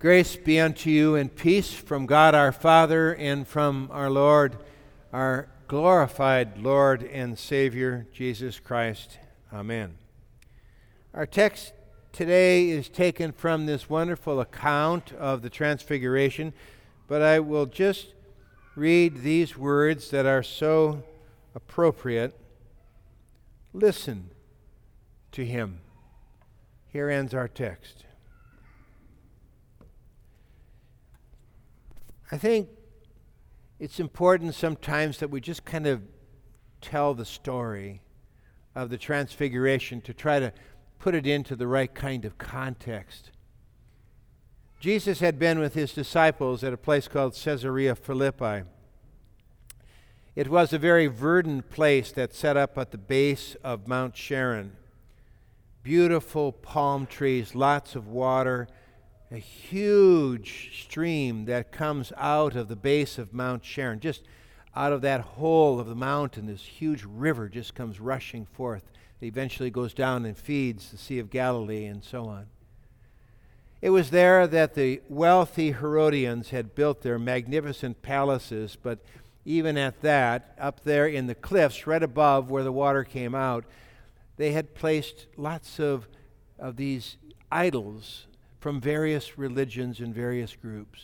Grace be unto you and peace from God our Father and from our Lord, our glorified Lord and Savior, Jesus Christ. Amen. Our text today is taken from this wonderful account of the Transfiguration, but I will just read these words that are so appropriate. Listen to him. Here ends our text. I think it's important sometimes that we just kind of tell the story of the Transfiguration to try to put it into the right kind of context. Jesus had been with his disciples at a place called Caesarea Philippi. It was a very verdant place that set up at the base of Mount Hermon. Beautiful palm trees, lots of water, a huge stream that comes out of the base of Mount Hermon. Just out of that hole of the mountain, this huge river just comes rushing forth. It eventually goes down and feeds the Sea of Galilee and so on. It was there that the wealthy Herodians had built their magnificent palaces, but even at that, up there in the cliffs, right above where the water came out, they had placed lots of, of these idols from various religions and various groups.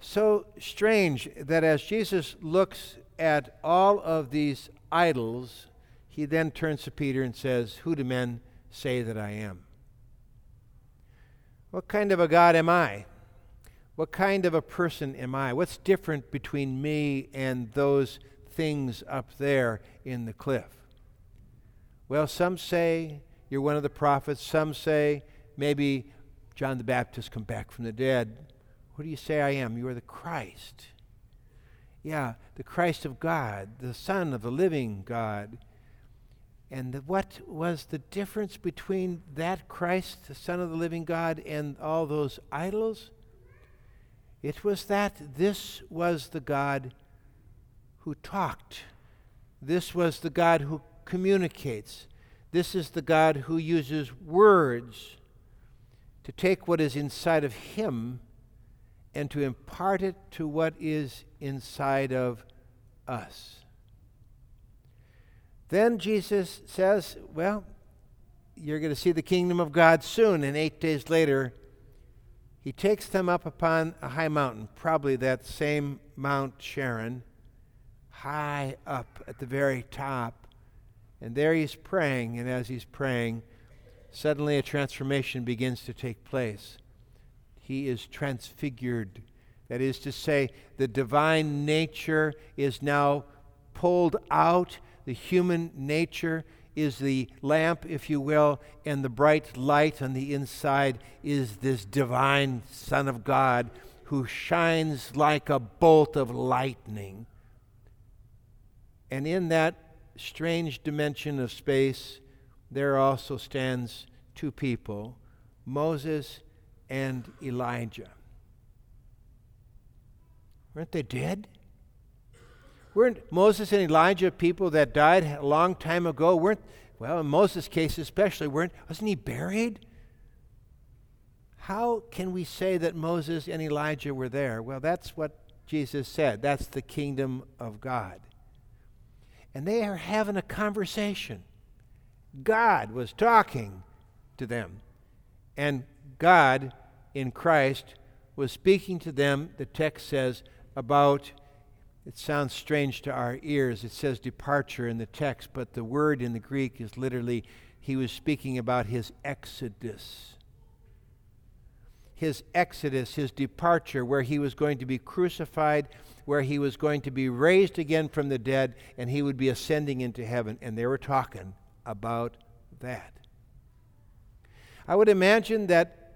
So strange that as Jesus looks at all of these idols, he then turns to Peter and says, Who do men say that I am? What kind of a God am I? What kind of a person am I? What's different between me and those things up there in the cliff? Well, some say you're one of the prophets, some say maybe John the Baptist come back from the dead. Who do you say I am? You are the Christ. Yeah, the Christ of God, the Son of the living God. And the, what was the difference between that Christ, the Son of the living God, and all those idols? It was that this was the God who talked. This was the God who communicates. This is the God who uses words to take what is inside of him and to impart it to what is inside of us. Then Jesus says, Well, you're going to see the kingdom of God soon. And eight days later, he takes them up upon a high mountain, probably that same Mount Hermon, high up at the very top. And there he's praying. And as he's praying, suddenly a transformation begins to take place. He is transfigured. That is to say, the divine nature is now pulled out. The human nature is the lamp, if you will, and the bright light on the inside is this divine Son of God who shines like a bolt of lightning. And in that strange dimension of space, there also stands two people, Moses and Elijah. Weren't they dead? Weren't Moses and Elijah people that died a long time ago? Weren't well, in Moses' case especially, weren't wasn't he buried? How can we say that Moses and Elijah were there? Well, that's what Jesus said. That's the kingdom of God. And they are having a conversation. God was talking to them. And God in Christ was speaking to them, the text says, about, it sounds strange to our ears. It says departure in the text, but the word in the Greek is literally, he was speaking about his exodus. His exodus, his departure, where he was going to be crucified, where he was going to be raised again from the dead, and he would be ascending into heaven. And they were talking about that. I would imagine that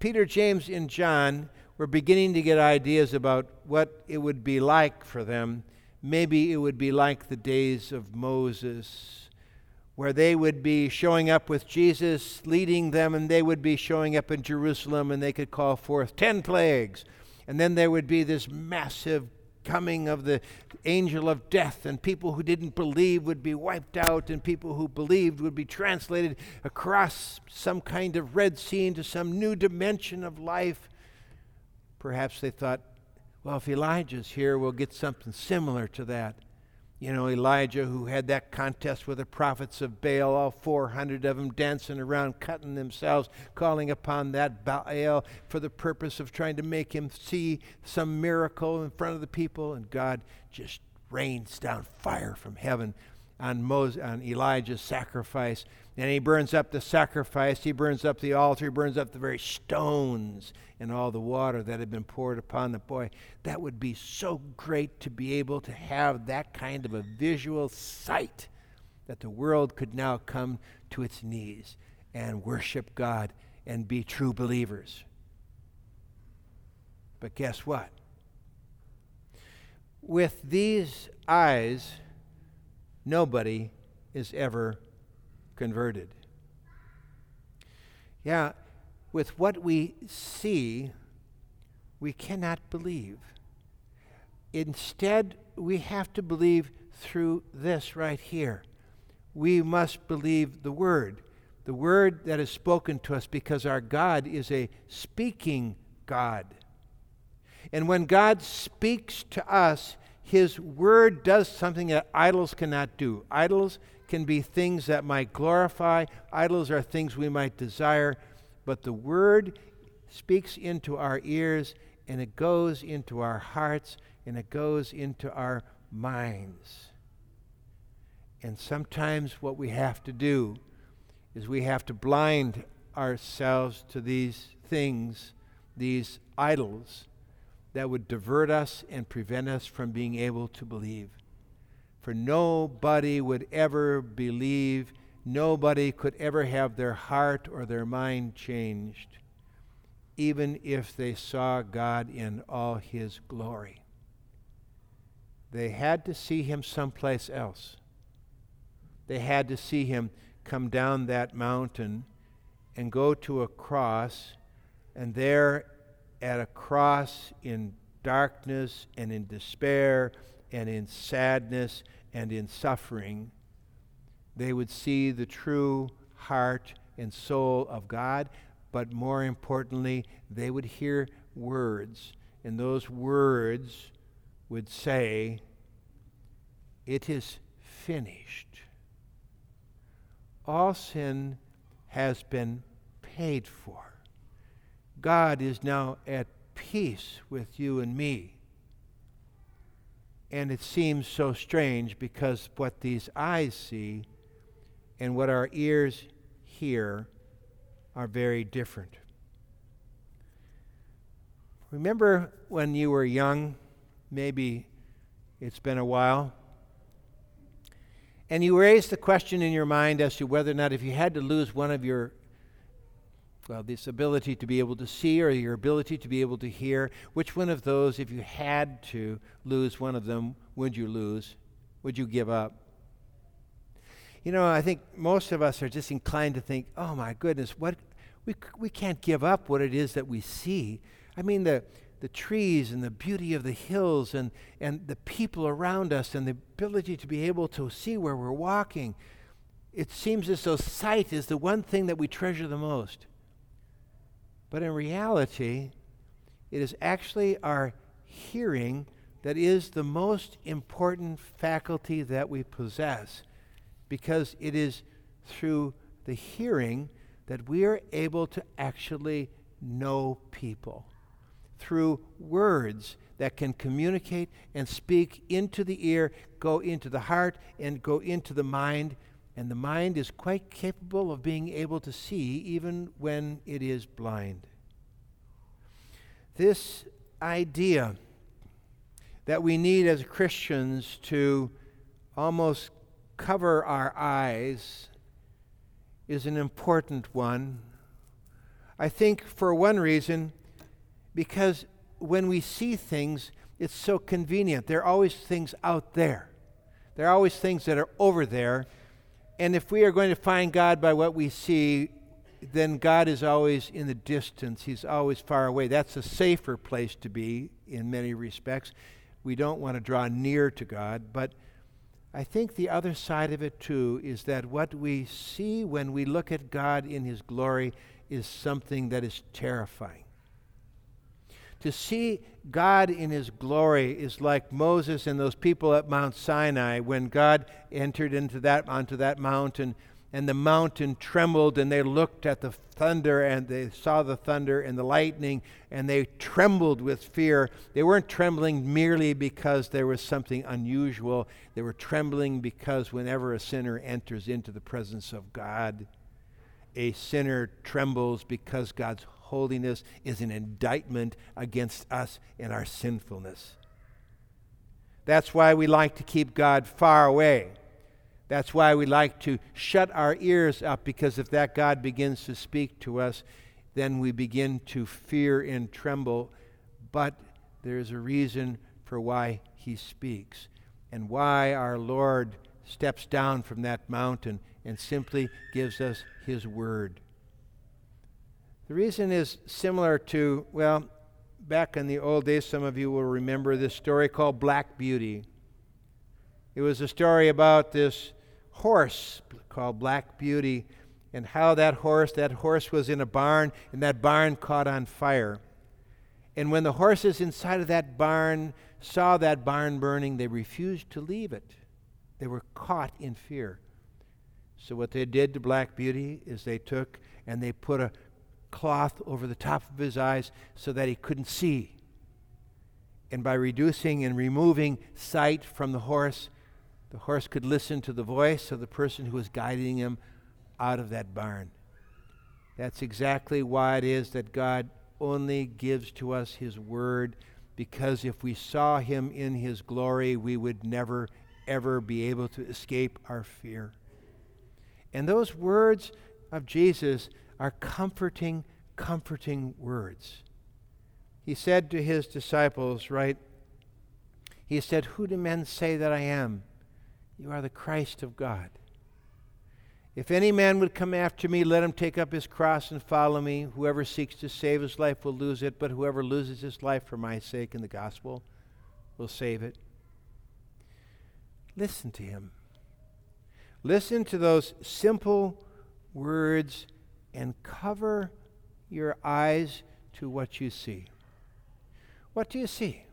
Peter, James, and John were beginning to get ideas about what it would be like for them. Maybe it would be like the days of Moses, where they would be showing up with Jesus, leading them, and they would be showing up in Jerusalem, and they could call forth ten plagues. And then there would be this massive coming of the angel of death, and people who didn't believe would be wiped out, and people who believed would be translated across some kind of Red Sea into some new dimension of life. Perhaps they thought, well, if Elijah's here, we'll get something similar to that. You know, Elijah, who had that contest with the prophets of Baal, all 400 of them dancing around, cutting themselves, calling upon that Baal for the purpose of trying to make him see some miracle in front of the people. And God just rains down fire from heaven on, Moses, on Elijah's sacrifice. And he burns up the sacrifice, he burns up the altar, he burns up the very stones and all the water that had been poured upon the boy. That would be so great to be able to have that kind of a visual sight that the world could now come to its knees and worship God and be true believers. But guess what? With these eyes, nobody is ever converted. Yeah, with what we see, we cannot believe. Instead, we have to believe through this right here. We must believe the Word, the Word that is spoken to us because our God is a speaking God. And when God speaks to us, his word does something that idols cannot do. Idols can be things that might glorify, idols are things we might desire, but the word speaks into our ears and it goes into our hearts and it goes into our minds. And sometimes what we have to do is we have to blind ourselves to these things, these idols that would divert us and prevent us from being able to believe. For nobody would ever believe, nobody could ever have their heart or their mind changed, even if they saw God in all his glory. They had to see him someplace else. They had to see him come down that mountain and go to a cross, and there at a cross in darkness and in despair and in sadness and in suffering, they would see the true heart and soul of God, but more importantly, they would hear words, and those words would say, It is finished. All sin has been paid for. God is now at peace with you and me. And it seems so strange because what these eyes see and what our ears hear are very different. Remember when you were young, maybe it's been a while, and you raised the question in your mind as to whether or not if you had to lose one of your well, this ability to be able to see or your ability to be able to hear, which one of those, if you had to lose one of them, would you lose? Would you give up? You know, I think most of us are just inclined to think, oh my goodness, what we, we can't give up what it is that we see. I mean, the, the trees and the beauty of the hills and, and the people around us and the ability to be able to see where we're walking. It seems as though sight is the one thing that we treasure the most. But in reality, it is actually our hearing that is the most important faculty that we possess because it is through the hearing that we are able to actually know people. Through words that can communicate and speak into the ear, go into the heart, and go into the mind and the mind is quite capable of being able to see even when it is blind. This idea that we need as Christians to almost cover our eyes is an important one. I think for one reason, because when we see things, it's so convenient. There are always things out there. There are always things that are over there and if we are going to find God by what we see, then God is always in the distance. He's always far away. That's a safer place to be in many respects. we don't want to draw near to God. But I think the other side of it, too, is that what we see when we look at God in His glory is something that is terrifying. To see God in His glory is like Moses and those people at Mount Sinai when God entered into that onto that mountain and the mountain trembled, and they looked at the thunder, and they saw the thunder and the lightning, and they trembled with fear. They weren't trembling merely because there was something unusual, they were trembling because whenever a sinner enters into the presence of God, a sinner trembles because God's holiness is an indictment against us and our sinfulness. That's why we like to keep God far away. That's why we like to shut our ears up, because if that God begins to speak to us, then we begin to fear and tremble. But there's a reason for why he speaks and why our Lord steps down from that mountain and simply gives us his word. The reason is similar to, well, back in the old days, some of you will remember this story called Black Beauty. It was a story about this horse called Black Beauty and how that horse, that horse was in a barn and that barn caught on fire. And when the horses inside of that barn saw that barn burning, they refused to leave it. They were caught in fear. So, what they did to Black Beauty is they took and they put a cloth over the top of his eyes so that he couldn't see. And by reducing and removing sight from the horse, the horse could listen to the voice of the person who was guiding him out of that barn. That's exactly why it is that God only gives to us His Word, because if we saw Him in His glory, we would never, ever be able to escape our fear. And those words of Jesus are comforting, comforting words. He said to His disciples, right? He said, Who do men say that I am? You are the Christ of God. If any man would come after me, let him take up his cross and follow me. Whoever seeks to save his life will lose it, but whoever loses his life for my sake and the gospel will save it. Listen to him. Listen to those simple words and cover your eyes to what you see. What do you see?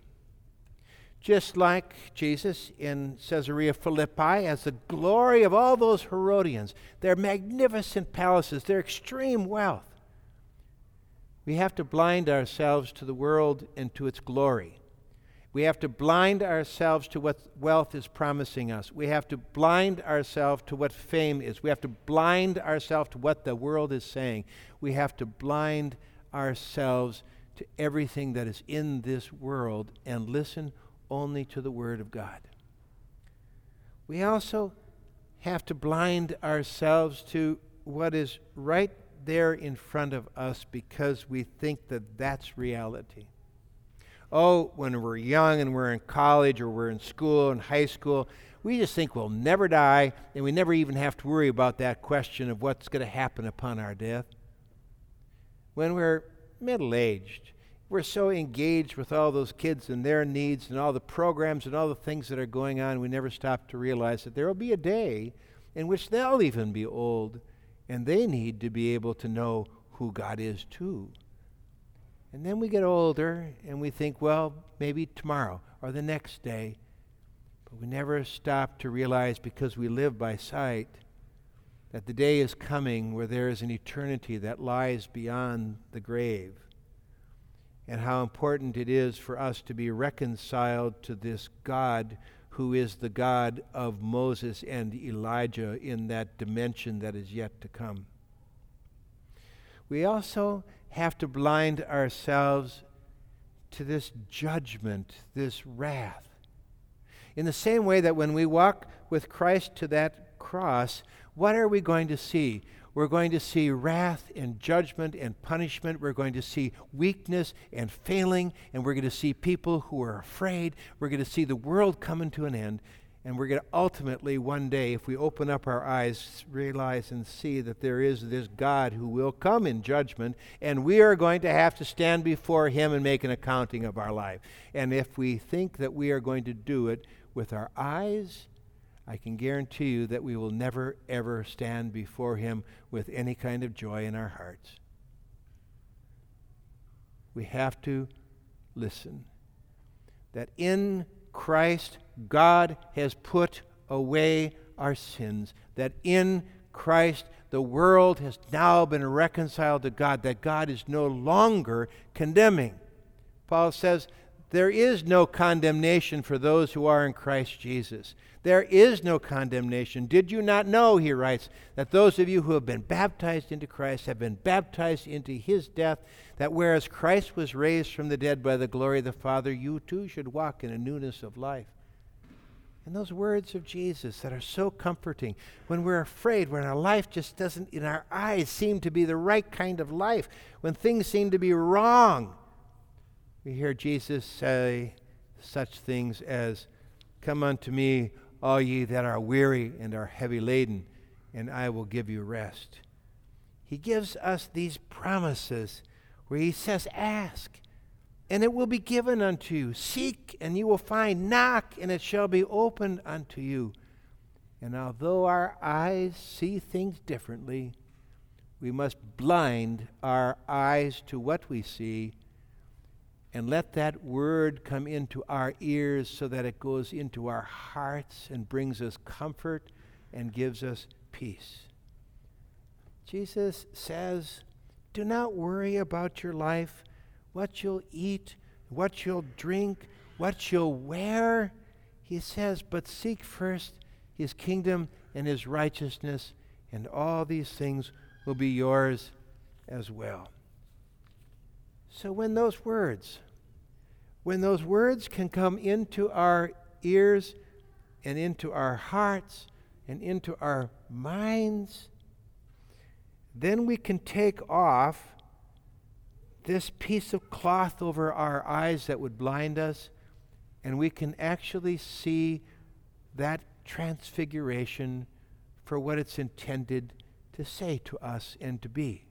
just like Jesus in Caesarea Philippi, as the glory of all those Herodians, their magnificent palaces, their extreme wealth. We have to blind ourselves to the world and to its glory. We have to blind ourselves to what wealth is promising us. We have to blind ourselves to what fame is. We have to blind ourselves to what the world is saying. We have to blind ourselves to everything that is in this world and listen only to the Word of God. We also have to blind ourselves to what is right there in front of us because we think that that's reality. Oh, when we're young and we're in college or we're in school and high school, we just think we'll never die and we never even have to worry about that question of what's going to happen upon our death. When we're middle aged we're so engaged with all those kids and their needs and all the programs and all the things that are going on, we never stop to realize that there will be a day in which they'll even be old and they need to be able to know who God is too. And then we get older and we think, well, maybe tomorrow or the next day. But we never stop to realize because we live by sight that the day is coming where there is an eternity that lies beyond the grave and how important it is for us to be reconciled to this God who is the God of Moses and Elijah in that dimension that is yet to come. We also have to blind ourselves to this judgment, this wrath. In the same way that when we walk with Christ to that cross, what are we going to see? we're going to see wrath and judgment and punishment. We're going to see weakness and failing, and we're going to see people who are afraid. We're going to see the world coming to an end. And we're going to ultimately, one day, if we open up our eyes, realize and see that there is this God who will come in judgment, and we are going to have to stand before Him and make an accounting of our life. And if we think that we are going to do it with our eyes, I can guarantee you that we will never, ever stand before Him with any kind of joy in our hearts. We have to listen. That in Christ, God has put away our sins. That in Christ, the world has now been reconciled to God, that God is no longer condemning. Paul says, There is no condemnation for those who are in Christ Jesus. There is no condemnation. Did you not know, he writes, that those of you who have been baptized into Christ have been baptized into his death, that whereas Christ was raised from the dead by the glory of the Father, you too should walk in a newness of life? And those words of Jesus that are so comforting when we're afraid, when our life just doesn't, in our eyes, seem to be the right kind of life, when things seem to be wrong, we hear Jesus say such things as, Come unto me, all ye that are weary and are heavy laden, and I will give you rest. He gives us these promises where he says, Ask, and it will be given unto you. Seek, and you will find. Knock, and it shall be opened unto you. And although our eyes see things differently, we must blind our eyes to what we see and let that word come into our ears so that it goes into our hearts and brings us comfort and gives us peace. Jesus says, Do not worry about your life, what you'll eat, what you'll drink, what you'll wear. He says, But seek first his kingdom and his righteousness, and all these things will be yours as well. So when those words, when those words can come into our ears and into our hearts and into our minds, then we can take off this piece of cloth over our eyes that would blind us, and we can actually see that transfiguration for what it's intended to say to us and to be.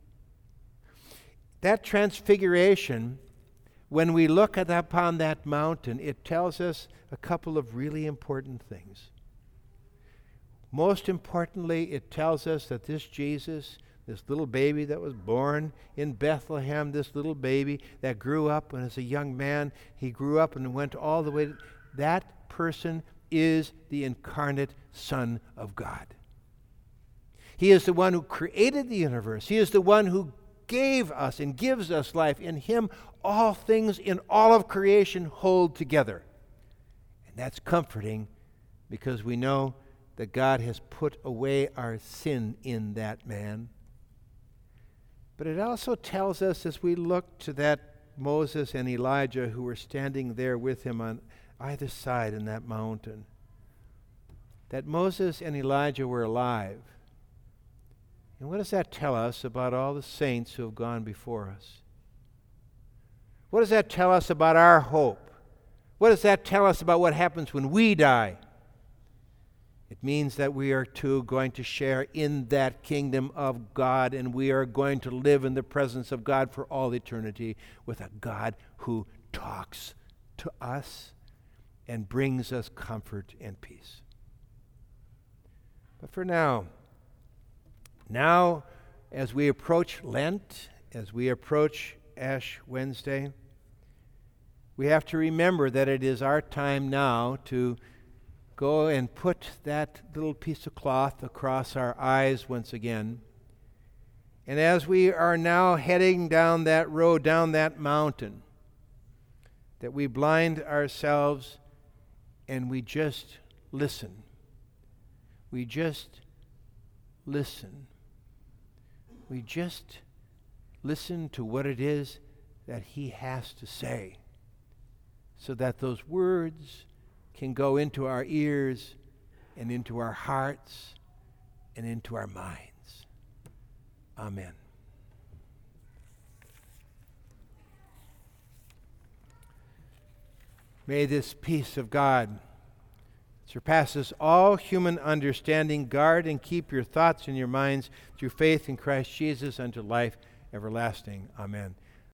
That transfiguration, when we look at, upon that mountain, it tells us a couple of really important things. Most importantly, it tells us that this Jesus, this little baby that was born in Bethlehem, this little baby that grew up and as a young man, he grew up and went all the way, to, that person is the incarnate Son of God. He is the one who created the universe. He is the one who gave us and gives us life. In Him, all things in all of creation hold together. And that's comforting because we know that God has put away our sin in that man. But it also tells us as we look to that Moses and Elijah who were standing there with him on either side in that mountain, that Moses and Elijah were alive and what does that tell us about all the saints who have gone before us? What does that tell us about our hope? What does that tell us about what happens when we die? It means that we are too going to share in that kingdom of God and we are going to live in the presence of God for all eternity with a God who talks to us and brings us comfort and peace. But for now, now, as we approach Lent, as we approach Ash Wednesday, we have to remember that it is our time now to go and put that little piece of cloth across our eyes once again. And as we are now heading down that road, down that mountain, that we blind ourselves and we just listen. We just listen we just listen to what it is that he has to say so that those words can go into our ears and into our hearts and into our minds. Amen. May this peace of God surpasses all human understanding. Guard and keep your thoughts and your minds through faith in Christ Jesus unto life everlasting. Amen.